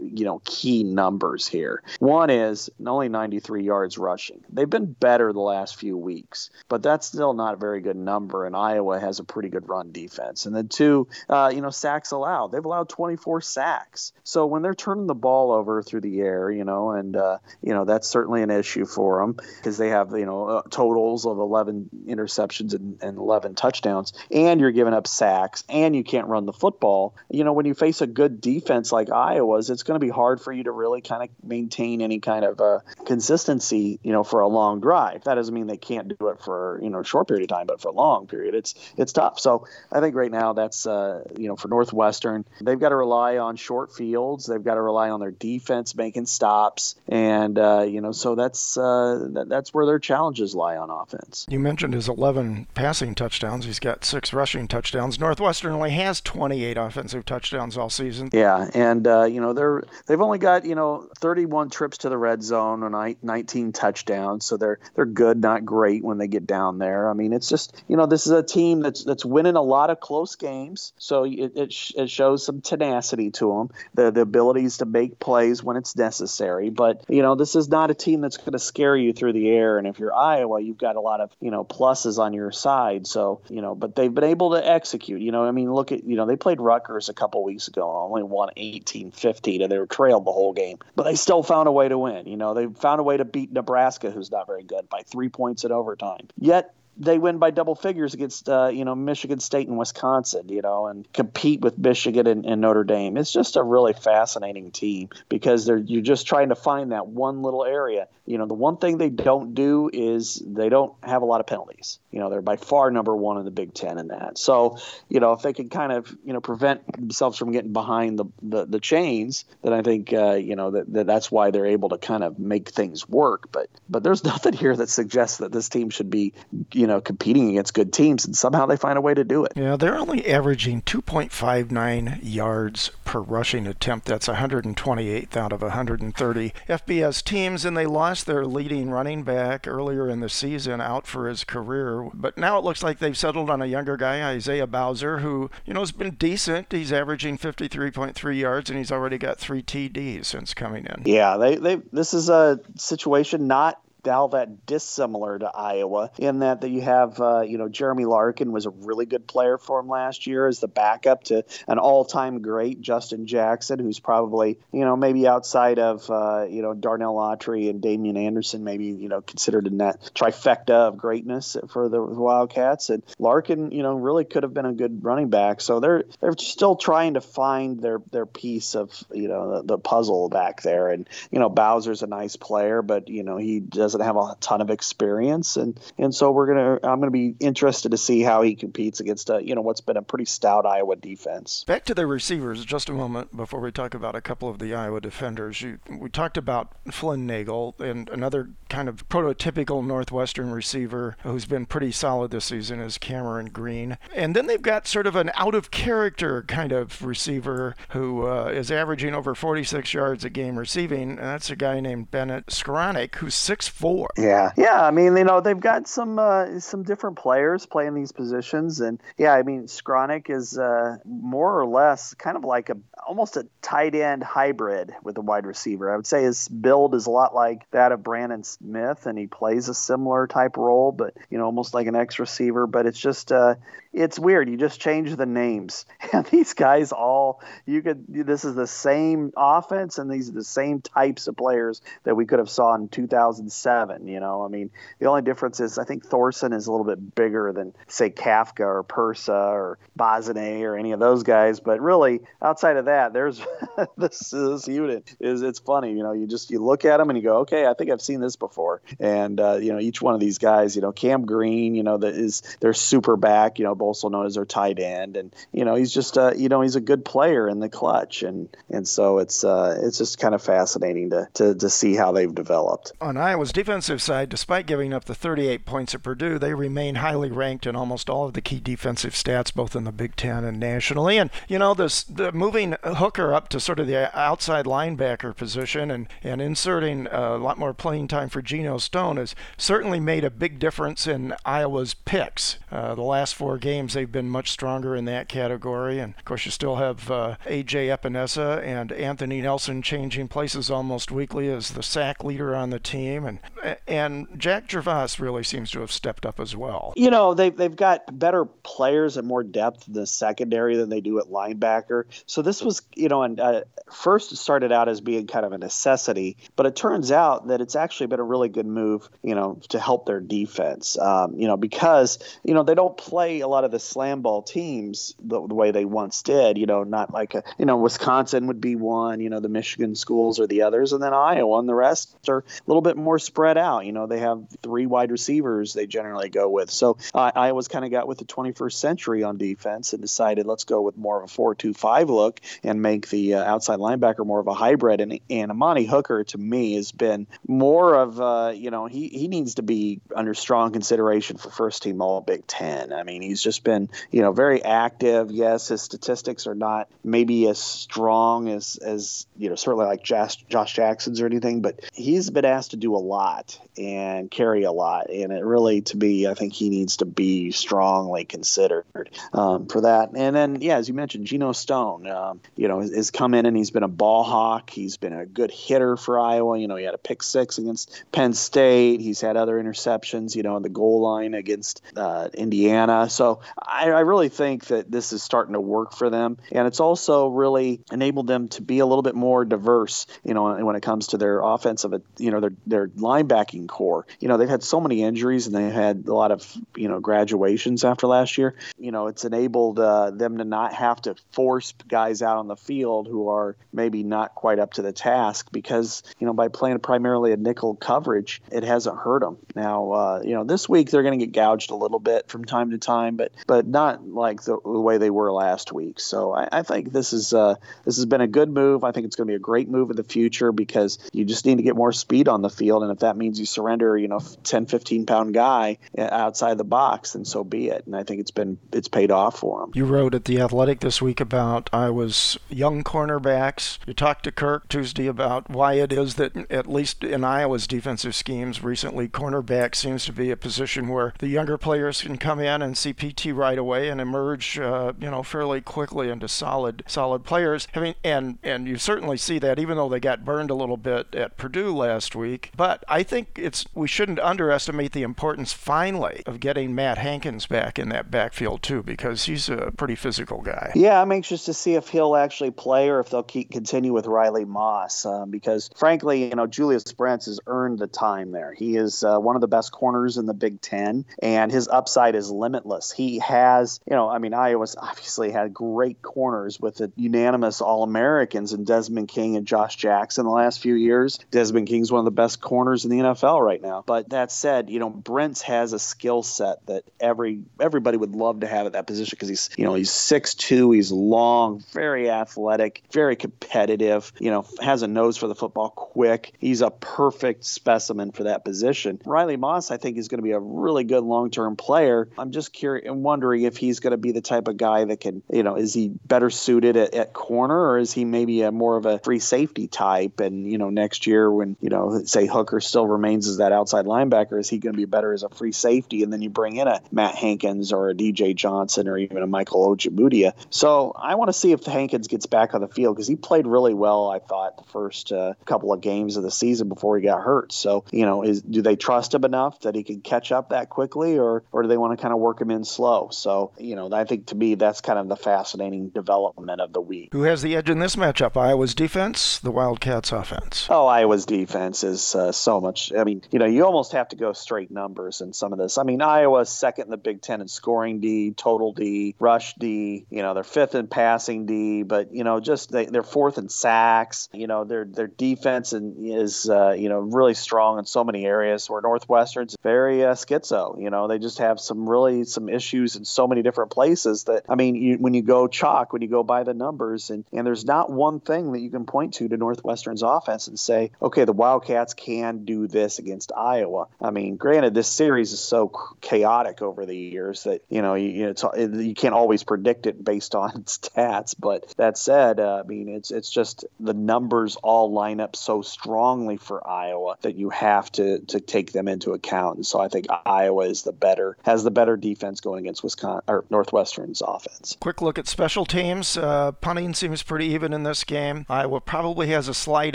you know key numbers here. One is only 93 yards rushing. They've been better the last few weeks, but that's still not a very good number. And Iowa has a pretty good run defense. And then two, uh, you know, sacks allowed. They've allowed 24 sacks. So when they're turning the ball over through the air, you know, and uh, you know that's certainly an issue for them because they have you know uh, totals of 11 interceptions and, and 11 touchdowns, and you're giving up sacks, and you can't run the football. You know, when you face a good defense like Iowa's, it's going to be hard for you to really kind of maintain any kind of uh, consistency, you know, for a long drive. That doesn't mean they can't do it for you know a short period of time, but for a long period, it's it's tough. So I think right now that's uh, you know for Northwestern, they've got to rely on short fields. They've got to rely on their defense making stops, and uh, you know so that's uh, that, that's where their challenges lie on offense. You mentioned his 11 passing touchdowns. He's got six rushing touchdowns. Northwestern only has 28 offensive touchdowns all season. Yeah, and uh, you know they're they've only got you know 31 trips to the red zone and 19 touchdowns, so they're they're good, not great when they get down there. I mean, it's just you know this is a team that's that's winning a lot of close games, so it it, sh- it shows some tenacity to them, the the abilities to make plays when it's necessary. But you know this is not a team that's going to scare you through the air, and if you're Iowa, you've got a lot of you know pluses on your side. So you know, but they've been able to execute. You know, I mean, look at you know they played Rutgers a couple weeks ago, only won 18-15, and they were trailed the whole game, but they still found a way to win. You know, they found a way to beat Nebraska, who's not very good, by three points in overtime. Yet they win by double figures against uh, you know Michigan State and Wisconsin, you know, and compete with Michigan and, and, Notre Dame. It's just a really fascinating team because they're you're just trying to find that one little area. You know, the one thing they don't do is they don't have a lot of penalties. You know, they're by far number one in the Big Ten in that. So, you know, if they can kind of you know prevent themselves from getting behind the the, the chains, then I think uh, you know that, that that's why they're able to kind of make things work. But but there's [laughs] nothing here that suggests that this team should be you know competing against good teams, and somehow they find a way to do it. Yeah, they're only averaging 2.59 yards per rushing attempt. That's 128th out of 130 FBS teams, and they lost their leading running back earlier in the season out for his career. But now it looks like they've settled on a younger guy, Isaiah Bowser, who you know has been decent. He's averaging 53.3 yards, and he's already got three TDs since coming in. Yeah, they, they this is a situation not all that dissimilar to Iowa in that that you have uh, you know Jeremy Larkin was a really good player for him last year as the backup to an all-time great Justin Jackson who's probably you know maybe outside of uh, you know Darnell Autry and Damien Anderson maybe you know considered in that trifecta of greatness for the Wildcats. And Larkin you know really could have been a good running back. So they're they're still trying to find their their piece of you know the, the puzzle back there. And you know Bowser's a nice player but you know he does doesn't have a ton of experience, and and so we're gonna I'm gonna be interested to see how he competes against a you know what's been a pretty stout Iowa defense. Back to the receivers, just a moment before we talk about a couple of the Iowa defenders. You, we talked about Flynn Nagel and another kind of prototypical Northwestern receiver who's been pretty solid this season is Cameron Green, and then they've got sort of an out of character kind of receiver who uh, is averaging over 46 yards a game receiving, and that's a guy named Bennett Skowronek who's six four. Yeah, yeah. I mean, you know, they've got some uh, some different players playing these positions, and yeah, I mean, Skowronek is uh, more or less kind of like a almost a tight end hybrid with a wide receiver. I would say his build is a lot like that of Brandon Smith, and he plays a similar type role, but you know, almost like an X receiver. But it's just uh, it's weird. You just change the names, [laughs] and these guys all you could. This is the same offense, and these are the same types of players that we could have saw in 2007. You know, I mean, the only difference is I think Thorson is a little bit bigger than say Kafka or Persa or Bozine or any of those guys. But really, outside of that, there's [laughs] this this unit is it's funny. You know, you just you look at them and you go, okay, I think I've seen this before. And uh, you know, each one of these guys, you know, Cam Green, you know, that is their super back. You know also known as their tight end, and you know he's just uh, you know he's a good player in the clutch, and and so it's uh, it's just kind of fascinating to, to to see how they've developed. On Iowa's defensive side, despite giving up the 38 points at Purdue, they remain highly ranked in almost all of the key defensive stats, both in the Big Ten and nationally. And you know, this the moving Hooker up to sort of the outside linebacker position and and inserting a lot more playing time for Geno Stone has certainly made a big difference in Iowa's picks. Uh, the last four games, they've been much stronger in that category. And of course, you still have uh, A.J. Epenesa and Anthony Nelson changing places almost weekly as the sack leader on the team. And and Jake Gervase really seems to have stepped up as well. You know, they've, they've got better players and more depth in the secondary than they do at linebacker. So this was, you know, and uh, first started out as being kind of a necessity, but it turns out that it's actually been a really good move, you know, to help their defense. Um, you know, because you know they don't play a lot of the slam ball teams the, the, way they once did. You know, not like a, you know Wisconsin would be one, you know the Michigan schools or the others, and then Iowa, and the rest are a little bit more spread out. You know, they have three wide receivers they generally go with. So uh, Iowa's kind of got with the 21st century on defense and decided let's go with more of a four-two-five look and make the uh, outside linebacker more of a hybrid. And, and Amani Hooker to me has been more of uh, you know he he needs to be under strong consideration for first team All Big Ten. I mean, he's just been, you know, very active. Yes, his statistics are not maybe as strong as, as you know, certainly like Josh, Josh Jackson's or anything, but he's been asked to do a lot and carry a lot. And it really, to me, I think he needs to be strongly considered um, for that. And then, yeah, as you mentioned, Geno Stone, um, you know, has, has come in and he's been a ball hawk. He's been a good hitter for Iowa. You know, he had a pick six against Penn State. He's had other interceptions, you know, on the goal line against uh, Indiana. So I, I, really think that this is starting to work for them, and it's also really enabled them to be a little bit more diverse. You know, when it comes to their offensive, you know, their their linebacking corps. You know, they've had so many injuries and they had a lot of you know graduations after last year. You know, it's enabled uh, them to not have to force guys out on the field who are maybe not quite up to the task because you know by playing primarily a nickel coverage, it hasn't hurt them. Now, uh, you know, this week they're going to get gouged a little bit from time to time, but but not like the, the way they were last week. So I, I think this is uh, this has been a good move. I think it's going to be a great move in the future because you just need to get more speed on the field, and if that means you surrender, you know, 10, 15 pound guy uh, outside the box, then so be it. And I think it's been it's paid off for him. You wrote at the Athletic this week about Iowa's young cornerbacks. You talked to Kirk Tuesday about why it is that at least in Iowa's defensive schemes recently, cornerback seems to be a position where the younger players can come in and see PT right away and emerge, uh, you know, fairly quickly into solid, solid players. I mean, and and you certainly see that even though they got burned a little bit at Purdue last week. But I think it's we shouldn't underestimate the importance finally of getting Matt Hankins back in that backfield too, because he's a pretty physical guy. Yeah, I'm anxious to see if he'll actually play or if they'll keep continue with Riley Moss, um, because frankly, you know, Julius Brents has earned the time there. He is uh, one of the best corners in the Big Ten, and his upside is limitless. He has, you know, I mean, Iowa's obviously had great corners with the unanimous All Americans and Desmond King and Josh Jackson the last few years. Desmond King's one of the best corners in the NFL right now. But that said, you know, Brents has a skill set that every everybody would love to have at that position because he's, you know, he's six two, he's long, very athletic, very competitive. You know, has a nose for the football, quick. He's a perfect specimen for that position. Riley Moss, I think, is going to be a really good long term player. I'm just curious and wondering if he's going to be the type of guy that can, you know, is he better suited at, at corner or is he maybe a more of a free safety type? And, you know, next year when, you know, say Hooker still remains as that outside linebacker, is he going to be better as a free safety? And then you bring in a Matt Hankins or a DJ Johnson or even a Michael Ojemudia. So I want to see if Hankins gets back on the field because he played really well, I thought, the first uh, couple of games of the season before he got hurt. So, you know, is do they trust him enough that he can catch up that quickly or, or do they want to kind of work him in slow? So, you know, I think to me that's kind of the fascinating development of the week. Who has the edge in this matchup? Iowa's defense, the Wildcats offense? Oh, Iowa's defense is uh, so much. I mean, you know, you almost have to go straight numbers in some of this. I mean, Iowa's second in the Big Ten in scoring D, total D, rush D. You know, they're fifth in passing D, but you know, just they, they're fourth in sacks. You know, their their defense and is uh, you know really strong in so many areas. Where Northwestern's very uh, schizo. You know, they just have some really some issues in so many different places that I mean, you, when you go chalk, when you go by the numbers, and and there's not one thing that you can point to to Northwestern's offense and say, okay, the Wildcats can do this against Iowa. I mean, granted, this series is so chaotic over the years that you know you, it's, you can't always predict it based [laughs] on stats. But that said, uh, I mean, it's it's just the numbers all line up so strongly for Iowa that you have to to take them into account. And so I think Iowa is the better has the better defense going against Wisconsin or Northwestern's offense. Quick look at special teams. Uh, punting seems pretty even in this game. Iowa probably has a slight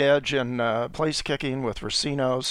edge in uh, place kicking with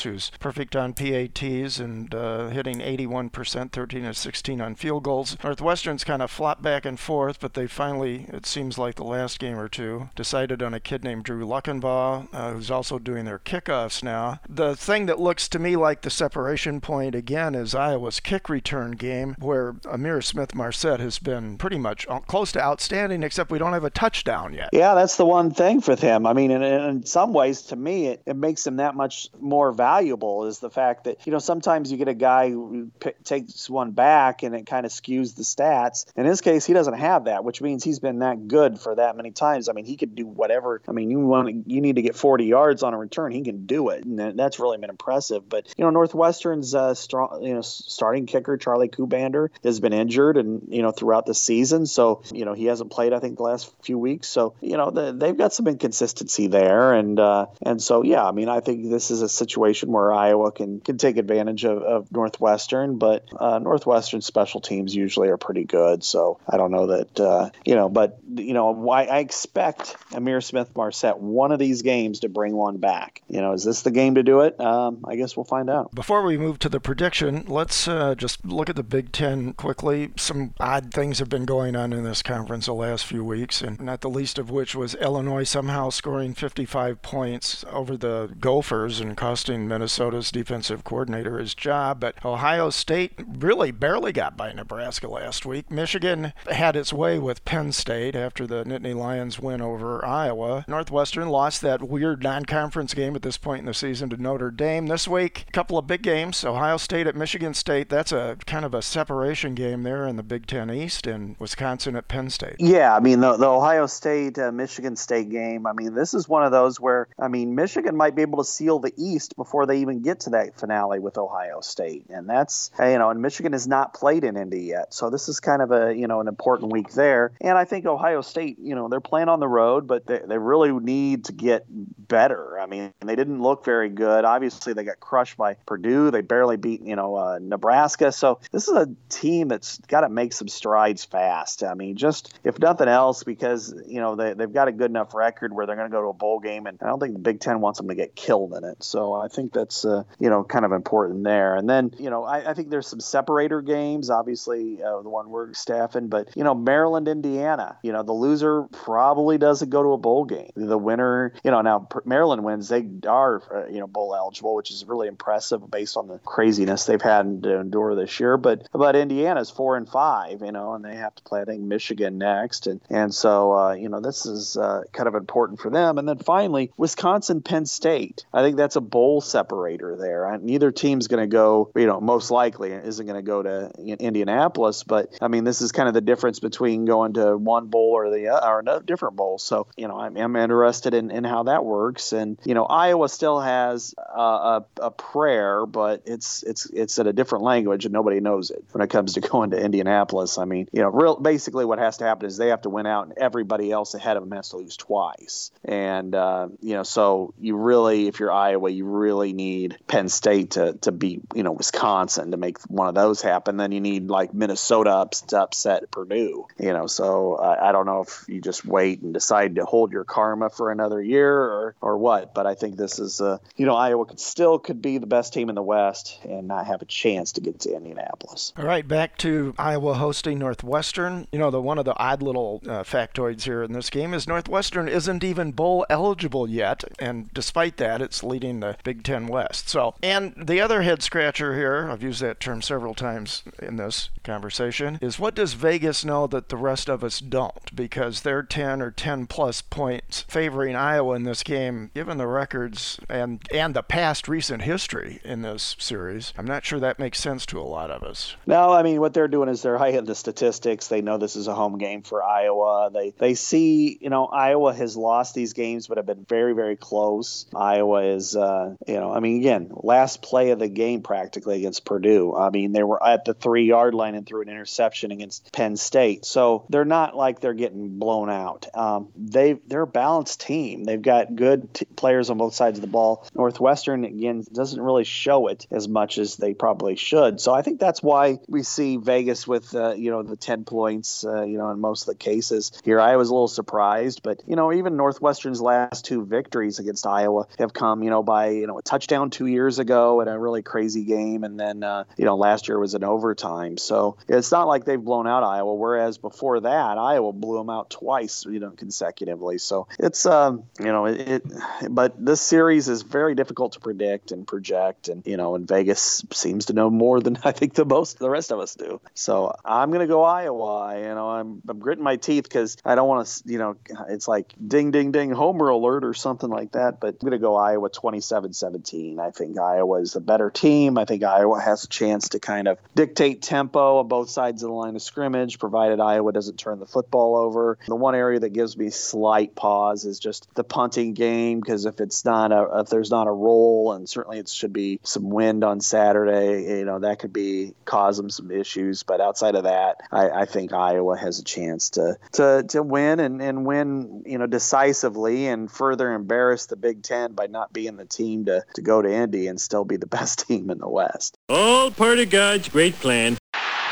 Who's perfect on PATs and uh, hitting 81%, 13 of 16 on field goals. Northwestern's kind of flopped back and forth, but they finally, it seems like the last game or two, decided on a kid named Drew Luckenbaugh, uh, who's also doing their kickoffs now. The thing that looks to me like the separation point again is Iowa's kick return game, where Ihmir Smith Marsette has been pretty much close to outstanding, except we don't have a touchdown yet. Yeah, that's the one thing for him. I mean, in, in some ways, to me, it, it makes him that much more valuable is the fact that, you know, sometimes you get a guy who p- takes one back and it kind of skews the stats. In his case, he doesn't have that, which means he's been that good for that many times. I mean, he could do whatever. I mean, you want you need to get 40 yards on a return, he can do it, and that's really been impressive. But you know, Northwestern's uh, strong, you know, starting kicker Charlie Kuhbander has been injured, and you know, throughout the season, so you know he hasn't played. I think the last few weeks, so you know the, they've got some inconsistency there, and uh, and so yeah, I mean, I think this is a situation where Iowa can can take advantage of, of Northwestern, but uh, Northwestern special teams usually are pretty good, so I don't know that uh, you know, but you know, I, I expect Ihmir Smith Marsette one of these games to bring one back. You know, is this the game to do it? Um, I guess we'll find out. Before we move to the prediction, let's uh, just look at the Big Ten quickly. Some odd things have been going on in this conference the last few weeks, and not the least of which was Illinois somehow scoring 55 points over the Gophers and costing Minnesota's defensive coordinator his job. But Ohio State really barely got by Nebraska last week. Michigan had its way with Penn State after the Nittany Lions win over Iowa. Northwestern lost that weird non conference game at this point in the season to Notre Dame. This week, a couple of big games Ohio State at Michigan State. That's a kind of a separation game there in the Big Ten East, and Wisconsin at Penn State. Yeah, I mean, the, the Ohio State uh, Michigan State game, I mean, this is one of those where, I mean, Michigan might be able to seal the East before they even get to that finale with Ohio State. And that's, uh, you know, and Michigan has not played in Indy yet. So this is kind of a, you know, an important week there. And I think Ohio State, you know, they're playing on the road, but they, they really need to get better. I mean, they didn't look very good. Obviously, they got crushed by Purdue. They barely beat, you know, uh, Nebraska. So this is a team that's got to make some strides fast. I mean, just if nothing else, because you know they they've got a good enough record where they're going to go to a bowl game, and I don't think the Big Ten wants them to get killed in it. So I think that's uh, you know kind of important there. And then you know I, I think there's some separator games. Obviously, uh, the one we're staffing, but you know Maryland, Indiana. You know the loser probably doesn't go to a bowl game. The winner, you know, now Maryland wins, they are uh, you know bowl eligible, which is really impressive based on the craziness they've had to endure this year. But but Indiana's four and five, you know, and they have to play I think Michigan next, and and so uh, you know this is uh, kind of important for them. And then finally, Wisconsin, Penn State. I think that's a bowl separator there. Neither team's going to go, you know, most likely isn't going to go to Indianapolis, but I mean this is kind of the difference between going to one bowl or the or a different bowl. So you know I'm, I'm interested in, in how that works. And you know Iowa still has a, a prayer, but it's it's it's in a different language and nobody knows it when it comes to [laughs] going to Indianapolis. I mean, you know, real basically what has to happen is they have to win out, and everybody else ahead of them has to lose twice. And uh, you know, so you really, if you're Iowa, you really need Penn State to to beat you know Wisconsin to make one of those happen. Then you need like Minnesota ups to upset Purdue. You know, so I, I don't know if you just wait and decide to hold your karma for another year or or what. But I think this is uh, you know Iowa could still could be the best team in the West and not have a chance to get to Indianapolis. All right, back to Iowa hosting Northwestern. You know, the one of the odd little uh, factoids here in this game is Northwestern isn't even bowl eligible yet, and despite that, it's leading the Big Ten West. So, and the other head scratcher here, I've used that term several times in this conversation, is what does Vegas know that the rest of us don't? Because they're 10 or 10 plus points favoring Iowa in this game game, given the records and and the past recent history in this series, I'm not sure that makes sense to a lot of us. No, I mean what they're doing is they're in the statistics. They know this is a home game for Iowa. They they see, you know, Iowa has lost these games but have been very very close. Iowa is uh, you know, I mean again, last play of the game practically against Purdue. I mean, they were at the 3-yard line and threw an interception against Penn State. So, they're not like they're getting blown out. Um, they they're a balanced team. They've got good t- players on both sides of the ball. Northwestern again doesn't really show it as much as they probably should. So I think that's why we see Vegas with uh, you know the ten points. Uh, you know in most of the cases here, I was a little surprised, but you know even Northwestern's last two victories against Iowa have come you know by you know a touchdown two years ago in a really crazy game, and then uh, you know last year was an overtime. So it's not like they've blown out Iowa. Whereas before that, Iowa blew them out twice you know consecutively. So it's um you know it but this series is very difficult to predict and project, and you know, and Vegas seems to know more than [laughs] I think the most the rest of us do. So I'm gonna go Iowa. You know, I'm I'm gritting my teeth because I don't want to. You know, it's like ding ding ding homer alert or something like that. But I'm gonna go Iowa 27-17. I think Iowa is the better team. I think Iowa has a chance to kind of dictate tempo on both sides of the line of scrimmage, provided Iowa doesn't turn the football over. The one area that gives me slight pause is just the punting game because if it's not a if there's not a roll and certainly it should be some wind on Saturday, you know that could be cause them some issues. But outside of that, I, I think Iowa has a chance to to to win and and win you know decisively and further embarrass the Big Ten by not being the team to to go to Indy and still be the [laughs] best team in the West. All part of God's great plan.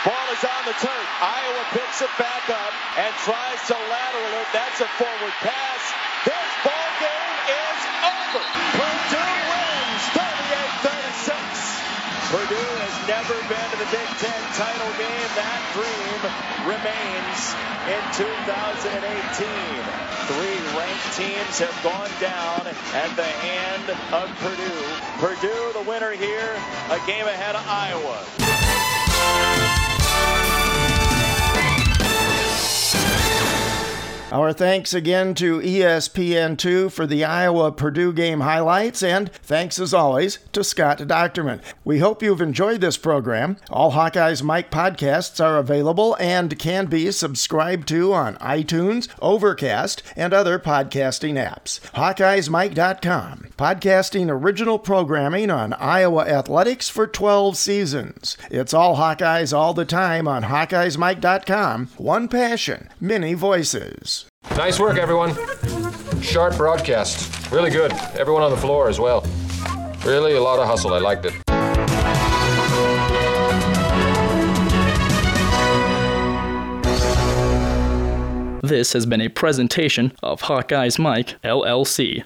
Ball is on the turn. Iowa picks it back up and tries to lateral it. That's a forward pass. This ball game is Purdue wins 38-36. Purdue has never been to the Big Ten title game. That dream remains in 2018. Three ranked teams have gone down at the hand of Purdue. Purdue, the winner here, a game ahead of Iowa. Our thanks again to E ESPN2 for the Iowa Purdue game highlights, and thanks as always to Scott Dochterman. We hope you've enjoyed this program. All Hawkeyes Mike podcasts are available and can be subscribed to on iTunes, Overcast, and other podcasting apps. HawkeyesMike.com, podcasting original programming on Iowa athletics for 12 seasons. It's all Hawkeyes all the time on HawkeyesMike.com. One passion, many voices. Nice work, everyone. Sharp broadcast. Really good. Everyone on the floor as well. Really a lot of hustle. I liked it. This has been a presentation of Hawkeye's Mike, LLC.